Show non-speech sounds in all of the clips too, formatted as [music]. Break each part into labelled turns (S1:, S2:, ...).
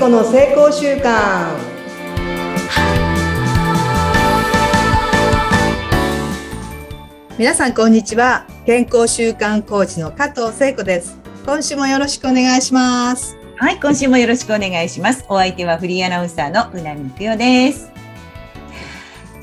S1: 子の成功習慣皆さんこんにちは健康習慣コーチの加藤聖子です今週もよろしくお願いします
S2: はい、今週もよろしくお願いします。お相手はフリーアナウンサーのうなみくよです。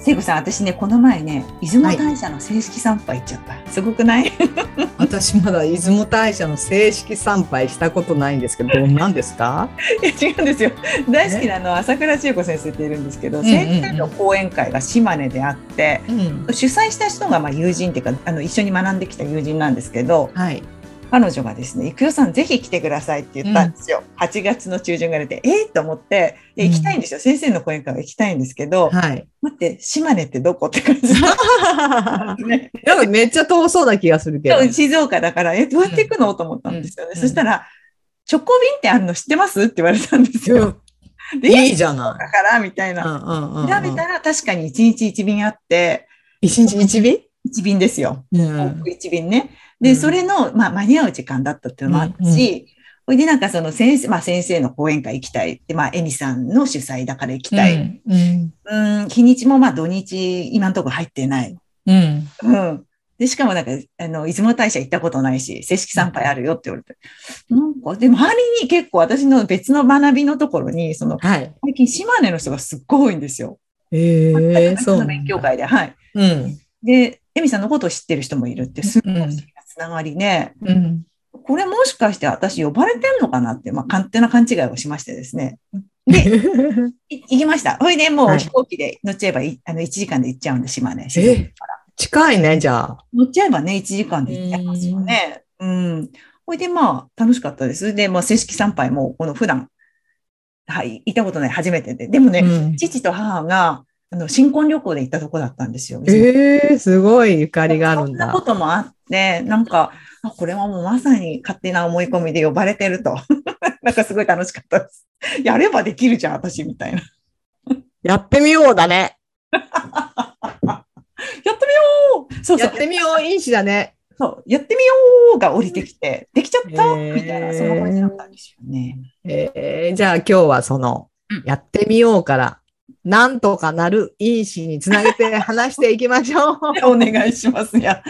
S2: 聖子さん、私ね、この前ね、出雲大社の正式参拝行っちゃった。すごくない？[laughs]
S1: 私まだ出雲大社の正式参拝したことないんですけどどんなんですか？[laughs]
S2: いや違うんですよ。大好きなあの朝倉千恵子先生っているんですけど、先生の講演会が島根であって、
S1: うん。
S2: 主催した人がまあ友人っていうかあの一緒に学んできた友人なんですけど
S1: はい
S2: 彼女がですね「郁代さんぜひ来てください」って言ったんですよ、8月の中旬ぐらいでえっ、と思って。で行きたいんですよ、先生の講演会は行きたいんですけど、
S1: はい。
S2: 待って島根ってどこって感じ。ね。[laughs]
S1: なんかめっちゃ遠そうな気がするけど。
S2: 静岡だから、え、どうやって行くのと思ったんですよね。
S1: うん。
S2: そしたら、直行便ってあるの知ってます？って言われたんですよ。[laughs] で
S1: いいじゃない
S2: だから、みたいな。
S1: うんうんうん
S2: 調べたら確かに1日1便あって、
S1: 一日一便
S2: ？1便ですよ。
S1: う
S2: 往復1便ね。で、
S1: うん
S2: それの、まあ、間に合う時間だったっていうのもあったし、それでなんかその先生、まあ先生の講演会行きたいって、まあエミさんの主催だから行きたい。
S1: うん
S2: うん、日にちもまあ土日、今のところ入ってない。
S1: うん
S2: うん。で、しかもなんか、あの、出雲大社行ったことないし、正式参拝あるよって言われて。なんか、でも周りに結構私の別の学びのところに、その、
S1: はい
S2: 最近島根の人がすっごい多いんですよ。
S1: ええ
S2: 別の勉強会で、はい。
S1: うん
S2: で、エミさんのことを知ってる人もいるって、すっごいつながりね。
S1: うん
S2: これもしかして私呼ばれてんのかなって、まあ、勝手な勘違いをしましてですね。[laughs] で、い行きました。ほいで、も
S1: はい
S2: う飛行機で乗っちゃえばい、あの、1時間で行っちゃうんで、島根。静岡から
S1: 近いねじゃあ
S2: 乗っちゃえばね、1時間で行っちゃいますよね。うん。ほいで、まあ、楽しかったです。で、まあ、正式参拝も、この普段、はい、行ったことない、初めてで。でもね、
S1: うん
S2: 父と母が、あの、新婚旅行で行ったとこだったんですよ。
S1: ええすごいゆかりがあるんだ
S2: そんなこともあって、なんか、あこれはもうまさに勝手な思い込みで呼ばれてると。[laughs] なんかすごい楽しかったです。やればできるじゃん、私みたいな。
S1: やってみようだね [laughs]
S2: やってみようそうそう
S1: やっ。てみよういいしだね
S2: そう、やってみようが降りてきて、できちゃった？みたいな、そんな感じだったんですよね。
S1: えーじゃあ今日はその
S2: うん
S1: やってみようからなんとかなる因子につなげて話していきましょう [laughs]
S2: お願いしますや。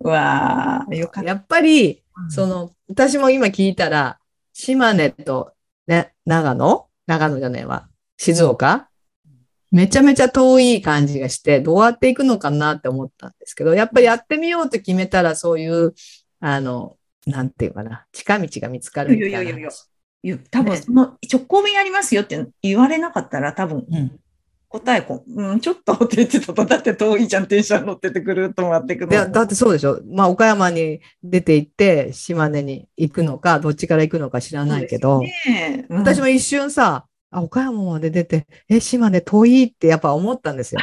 S2: うわあ、よかった。
S1: やっぱりそ
S2: の、
S1: の、私も今聞いたら、島根とね、長野？長野じゃないわ。静岡？めちゃめちゃ遠い感じがして、どうやっていくのかなって思ったんですけど、やっぱりやってみようと決めたら、そういう、あの、なんていうかな、近道が見つかるみたいない
S2: やいやいや多分
S1: ね
S2: その直行便ありますよって言われなかったら多分
S1: うん。
S2: 答えこ、うん、ちょっとって言ってたと、だって遠いじゃん、電車乗っててくると回ってくる
S1: いや、だってそうでしょ。まあ、岡山に出て行って、島根に行くのか、どっちから行くのか知らないけど、
S2: ね。え、
S1: 私も一瞬さ、あ、岡山まで出て、え、島根遠いってやっぱ思ったんですよ。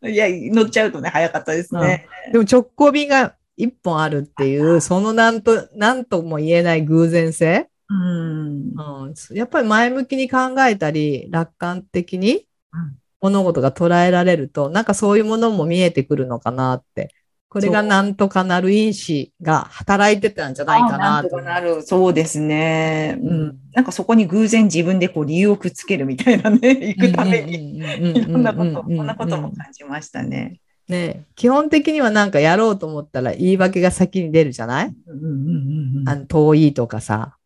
S2: う [laughs] んいや、乗っちゃうとね、早かったですね。
S1: でも直行便が一本あるっていう、そのなんと、なんとも言えない偶然性、
S2: うん。
S1: うん、やっぱり前向きに考えたり、楽観的に
S2: うん
S1: 物事が捉えられると、なんかそういうものも見えてくるのかなって。これがなんとかなる因子が働いてたんじゃないか
S2: あ
S1: なんと
S2: なる。そうですね。う。
S1: うんん
S2: なんかそこに偶然自分でこう理由をくっつけるみたいなね、行くために。
S1: に
S2: いろんなこと、こんなことも感じましたね。
S1: ね、基本的にはなんかやろうと思ったら言い訳が先に出るじゃない、
S2: うんうんうんうん
S1: あの遠いとかさ。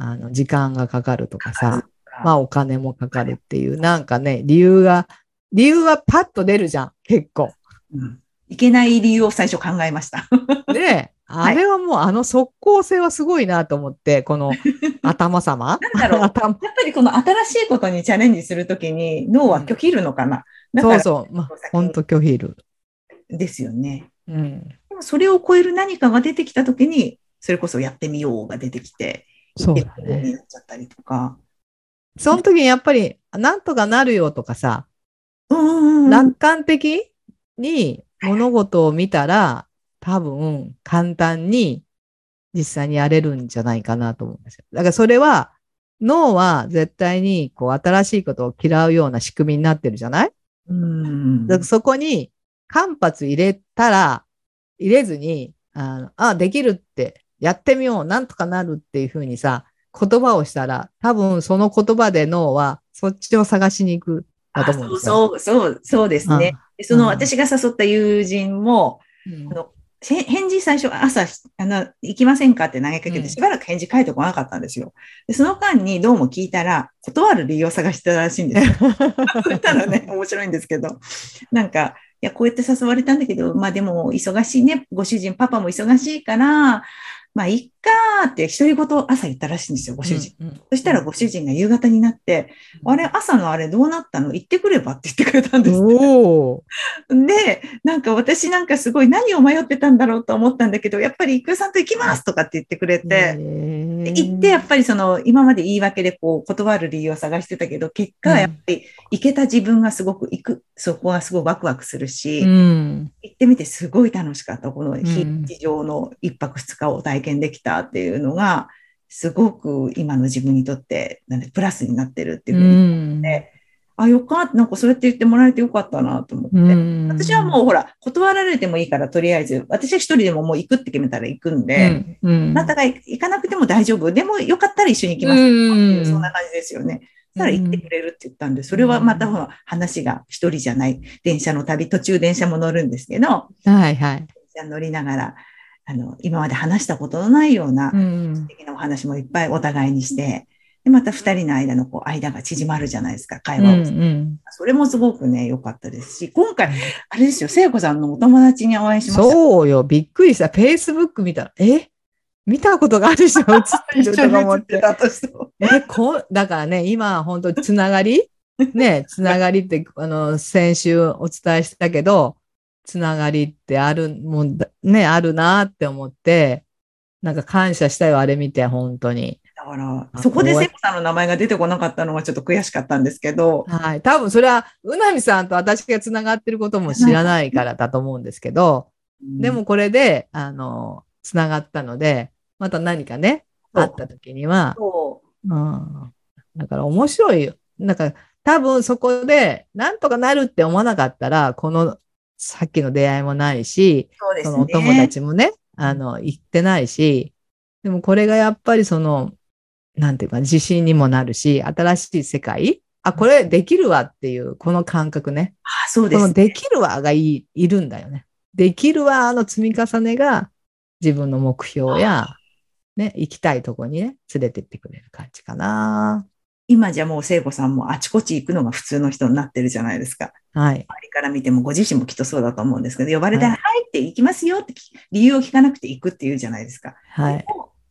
S1: あの時間がかかるとかさ、まあお金もかかるっていう、なんかね、理由が、理由はパッと出るじゃん、結構。
S2: うんいけない理由を最初考えました。[laughs]
S1: で、あれはもうあの即効性はすごいなと思って、この [laughs] 頭様
S2: なんだろう。
S1: 頭
S2: やっぱりこの新しいことにチャレンジするときに脳は拒否るのかな。だから
S1: そうそう、まあ、ほんと拒否る。
S2: ですよね。
S1: うん。
S2: でもそれを超える何かが出てきたときに、それこそやってみようが出てきて、
S1: そうだ
S2: 結構に
S1: ね。
S2: なっちゃったりとか。
S1: その時にやっぱり、なんとかなるよとかさ。楽観的に物事を見たら、多分簡単に実際にやれるんじゃないかなと思うんですよ。だからそれは、脳は絶対にこう新しいことを嫌うような仕組みになってるじゃない？
S2: うん
S1: だからそこに間髪入れたら、入れずに、あのあ、できるって、やってみよう、なんとかなるっていうふうにさ、言葉をしたら、多分その言葉で脳はそっちを探しに行くだと思うんですよ。
S2: そうそうそうですね。でその私が誘った友人も、
S1: うん
S2: あのへ返事最初朝、あの、行きませんかって投げかけて、
S1: うん
S2: しばらく返事返ってこなかったんですよ。でその間にどうも聞いたら、断る理由を探してたらしいんですよ。[laughs] [laughs] そしたらね、面白いんですけど、なんか、いや、こうやって誘われたんだけど、まあでも忙しいね、ご主人、パパも忙しいから、まあいっかーって独り言朝言ったらしいんですよ、ご主人。
S1: うん。うん
S2: そしたらご主人が夕方になって、あれ、朝のあれどうなったの？言ってくればって言ってくれたんですで、なんか私なんかすごい何を迷ってたんだろうと思ったんだけど、やっぱり郁恵さんと行きますとかって言ってくれて、
S1: へ
S2: で
S1: ー
S2: 行ってやっぱりその今まで言い訳でこう断る理由を探してたけど、結果
S1: うん
S2: やっぱり行けた自分がすごく行く、そこがすごいワクワクするし、
S1: うん。
S2: 行ってみてすごい楽しかった。この
S1: ん
S2: 非日常の一泊二日を体験できたっていうのが、すごく今の自分にとってなんでプラスになってるっていううふうに
S1: ん。
S2: であ、よかった。なんかそうやって言ってもらえてよかったなと思って。
S1: うん
S2: 私はもうほら、断られてもいいから、とりあえず、私は一人でももう行くって決めたら行くんで、
S1: うん、
S2: あなたが行かなくても大丈夫。でもよかったら一緒に行きます。
S1: うん
S2: そんな感じですよね。そしたら行ってくれるって言ったんで、それはまたほら話が一人じゃない。電車の旅、途中電車も乗るんですけど、
S1: はいはい。
S2: 電車乗りながら、あの、今まで話したことのないような
S1: うん
S2: 素敵なお話もいっぱいお互いにして、で、また二人の間のこう間が縮まるじゃないですか、会
S1: うん
S2: 話を。
S1: うん
S2: それもすごくね、良かったですし、今回、あれですよ、聖子さんのお友達にお会いしました。
S1: そうよ、びっくりした。フェイスブック見たら、え？見たことがある人が映ってるとか思って。
S2: 私と。
S1: え、こう、だからね、今、本当つながり？ね、つながりって、あの、先週お伝えしたけど、つながりってあるもんだ、ね、あるなって思って、なんか感謝したよ、あれ見て、本当に。
S2: だから、
S1: あ
S2: そこで
S1: こうや
S2: 聖子さんの名前が出てこなかったのがちょっと悔しかったんですけど、
S1: はい。多分それは、うなみさんと私がつながってることも知らないからだと思うんですけど、でもこれで、あの、つながったので、また何かね、あった時には、
S2: そ
S1: うん。だから面白いよ。なんか、多分そこで、なんとかなるって思わなかったら、この、さっきの出会いもないし、
S2: うそね。
S1: そのお友達もね、あの、行ってないし、でもこれがやっぱりその、なんていうか、自信にもなるし、新しい世界あ、これできるわっていう、この感覚ね。
S2: あそうです、
S1: このできるわがいい、いるんだよね。できるわの積み重ねが自分の目標や、ね、行きたいとこにね、連れてってくれる感じかな。
S2: 今じゃもう聖子さんもあちこち行くのが普通の人になってるじゃないですか。
S1: はい。
S2: 周りから見てもご自身もきっとそうだと思うんですけど、呼ばれたら、
S1: は
S2: はいって行きますよってき理由を聞かなくて行くっていうじゃないですか。
S1: はい。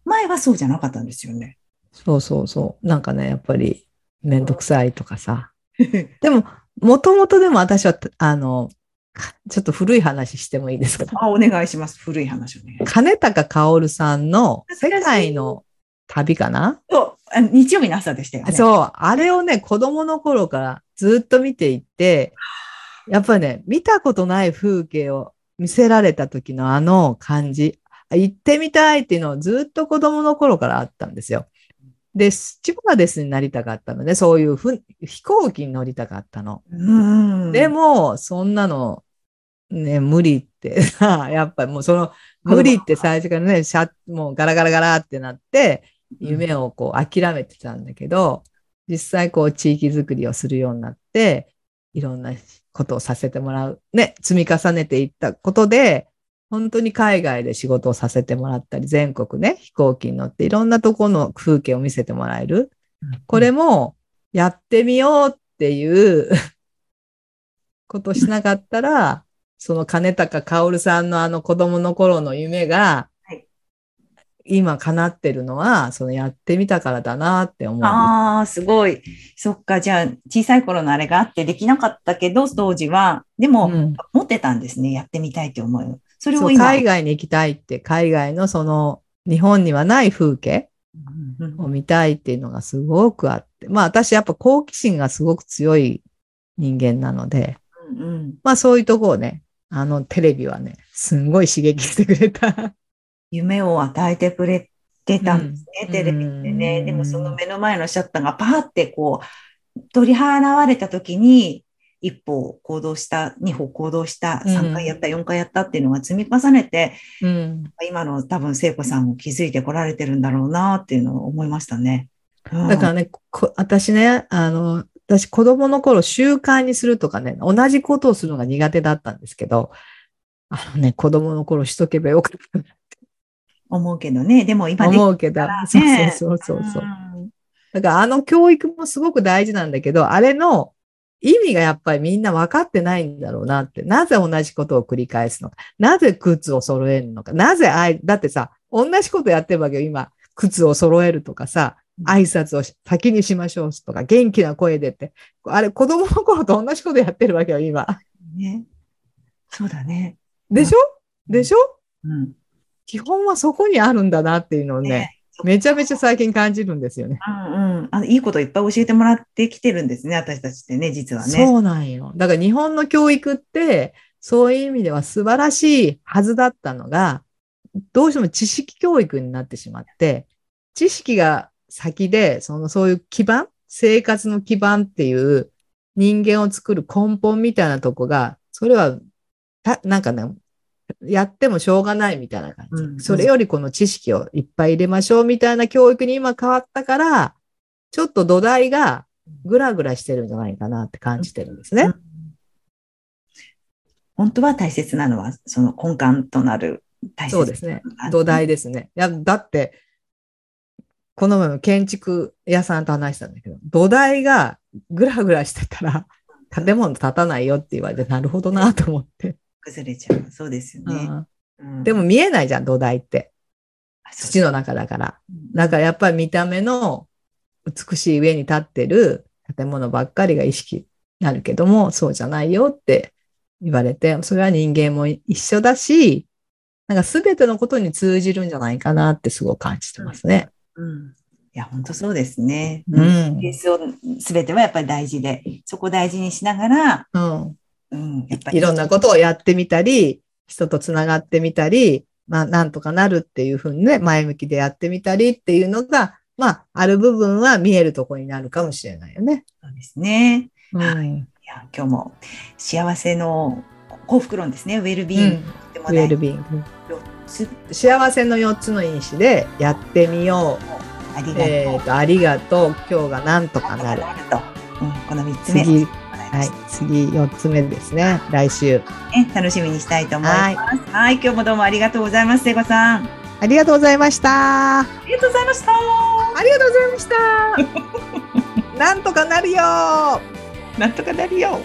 S2: 前はそうじゃなかったんですよね。
S1: そうそうそう。なんかね、やっぱりめんどくさいとかさ。[laughs] でも、もともとでも私は、あの、かちょっと古い話してもいいですか？
S2: あ、お願いします。古い話をね。
S1: 金高薫さんの世界の旅かな？
S2: そう、日曜日の朝でしたよね。
S1: そう、あれをね、子供の頃からずっと見ていて、やっぱりね、見たことない風景を見せられた時のあの感じ、あ行ってみたいっていうのをずっと子供の頃からあったんですよ。で、スチュワーデスになりたかったので、そういうふ飛行機に乗りたかったの。
S2: うん。
S1: でも、そんなの、ね、無理ってさ、[laughs] やっぱりもうその、無理って最初からね、シャもうガラガラガラってなって、夢をこう諦めてたんだけど、実際こう地域づくりをするようになって、いろんなことをさせてもらう。ね、積み重ねていったことで、本当に海外で仕事をさせてもらったり、全国ね、飛行機に乗っていろんなところの風景を見せてもらえる。これもやってみようっていう [laughs] ことしなかったら、その金高薫さんのあの子供の頃の夢が
S2: はい、
S1: 今叶ってるのは、そのやってみたからだなって思う。
S2: ああ、すごい。そっか。じゃあ、小さい頃のあれがあってできなかったけど、当時は、でも、
S1: うん
S2: 持ってたんですね。やってみたいって思う。それを今。
S1: 海外に行きたいって、海外のその日本にはない風景を見たいっていうのがすごくあって、まあ私やっぱ好奇心がすごく強い人間なので、
S2: うんうん
S1: まあそういうとこをね、あのテレビはね、すんごい刺激してくれた。
S2: 夢を与えてくれてたんですね、
S1: うん
S2: テレビってね。
S1: うん
S2: でもその目の前のシャッターがパーってこう、取り払われた時に、一歩行動した、二歩行動した、
S1: うん
S2: 三回やった、四回やったっていうのが積み重ねて、
S1: うん。
S2: 今の多分聖子さんを気づいてこられてるんだろうなっていうのを思いましたね。うん
S1: だからね、こ私ね、あの、私子供の頃習慣にするとかね、同じことをするのが苦手だったんですけど、あのね、子供の頃しとけばよかったな
S2: 思うけどね。でも今でき
S1: 思うけど、
S2: ら
S1: そう
S2: ね
S1: そうそうそうそう。
S2: ん
S1: だからあの教育もすごく大事なんだけど、あれの意味がやっぱりみんな分かってないんだろうなって。なぜ同じことを繰り返すのか。なぜ靴を揃えるのか。なぜあい、だってさ、同じことやってるわけよ。今、靴を揃えるとかさ、挨拶を先にしましょうとか、元気な声でって。あれ、子供の頃と同じことやってるわけよ、今。
S2: ね。そうだね。
S1: でしょ？でしょ？
S2: うん。
S1: 基本はそこにあるんだなっていうのをね、
S2: ね
S1: めちゃめちゃ最近感じるんですよね。
S2: うんうん。あのいいこといっぱい教えてもらってきてるんですね、私たちってね、実はね。
S1: そうなんよ。だから日本の教育って、そういう意味では素晴らしいはずだったのが、どうしても知識教育になってしまって、知識が先で、そのそういう基盤、生活の基盤っていう人間を作る根本みたいなとこが、それは、たなんかね、やってもしょうがないみたいな感じ。
S2: うん
S1: それよりこの知識をいっぱい入れましょうみたいな教育に今変わったから、ちょっと土台がぐらぐらしてるんじゃないかなって感じてるんですね。
S2: うん本当は大切なのは、その根幹となる大切
S1: そうですね。
S2: な
S1: 土台ですね。いや、だって、この前も建築屋さんと話したんだけど、土台がぐらぐらしてたら、建物建たないよって言われて、なるほどなと思って。
S2: 崩れちゃう。そうですよね。
S1: うん
S2: うん
S1: でも見えないじゃん、土台って。土の中だから。
S2: うん
S1: だからやっぱり見た目の美しい上に立ってる建物ばっかりが意識になるけども、そうじゃないよって言われて、それは人間も一緒だし、なんか全てのことに通じるんじゃないかなってすごく感じてますね。
S2: うんいや、本当そうですね。
S1: うん
S2: ベースを全てはやっぱり大事で、そこを大事にしながら、
S1: うん。
S2: うん、やっぱり
S1: いろんなことをやってみたり、人とつながってみたり、まあ、なんとかなるっていうふうにね、前向きでやってみたりっていうのが、まあ、ある部分は見えるところになるかもしれないよね。
S2: そうですね。
S1: うん。
S2: いや、今日も幸せの幸福論ですね。ウェルビ
S1: うん
S2: ーイング。とても
S1: ウェルビーイン幸せの4つの因子でやってみよう。
S2: ありがとう。
S1: えっ、と、ありがとう。今日がなんとかなる。
S2: と。うん、この三つ目。
S1: 次、
S2: は
S1: はい、次4つ目ですね。来週。
S2: ね、楽しみにしたいと思います。はい、今日もどうもありがとうございます、聖子さん。
S1: ありがとうございました。あ
S2: ありがとうございました。[laughs]
S1: りがとうございました。なんとかなるよ
S2: なんとかなるよ。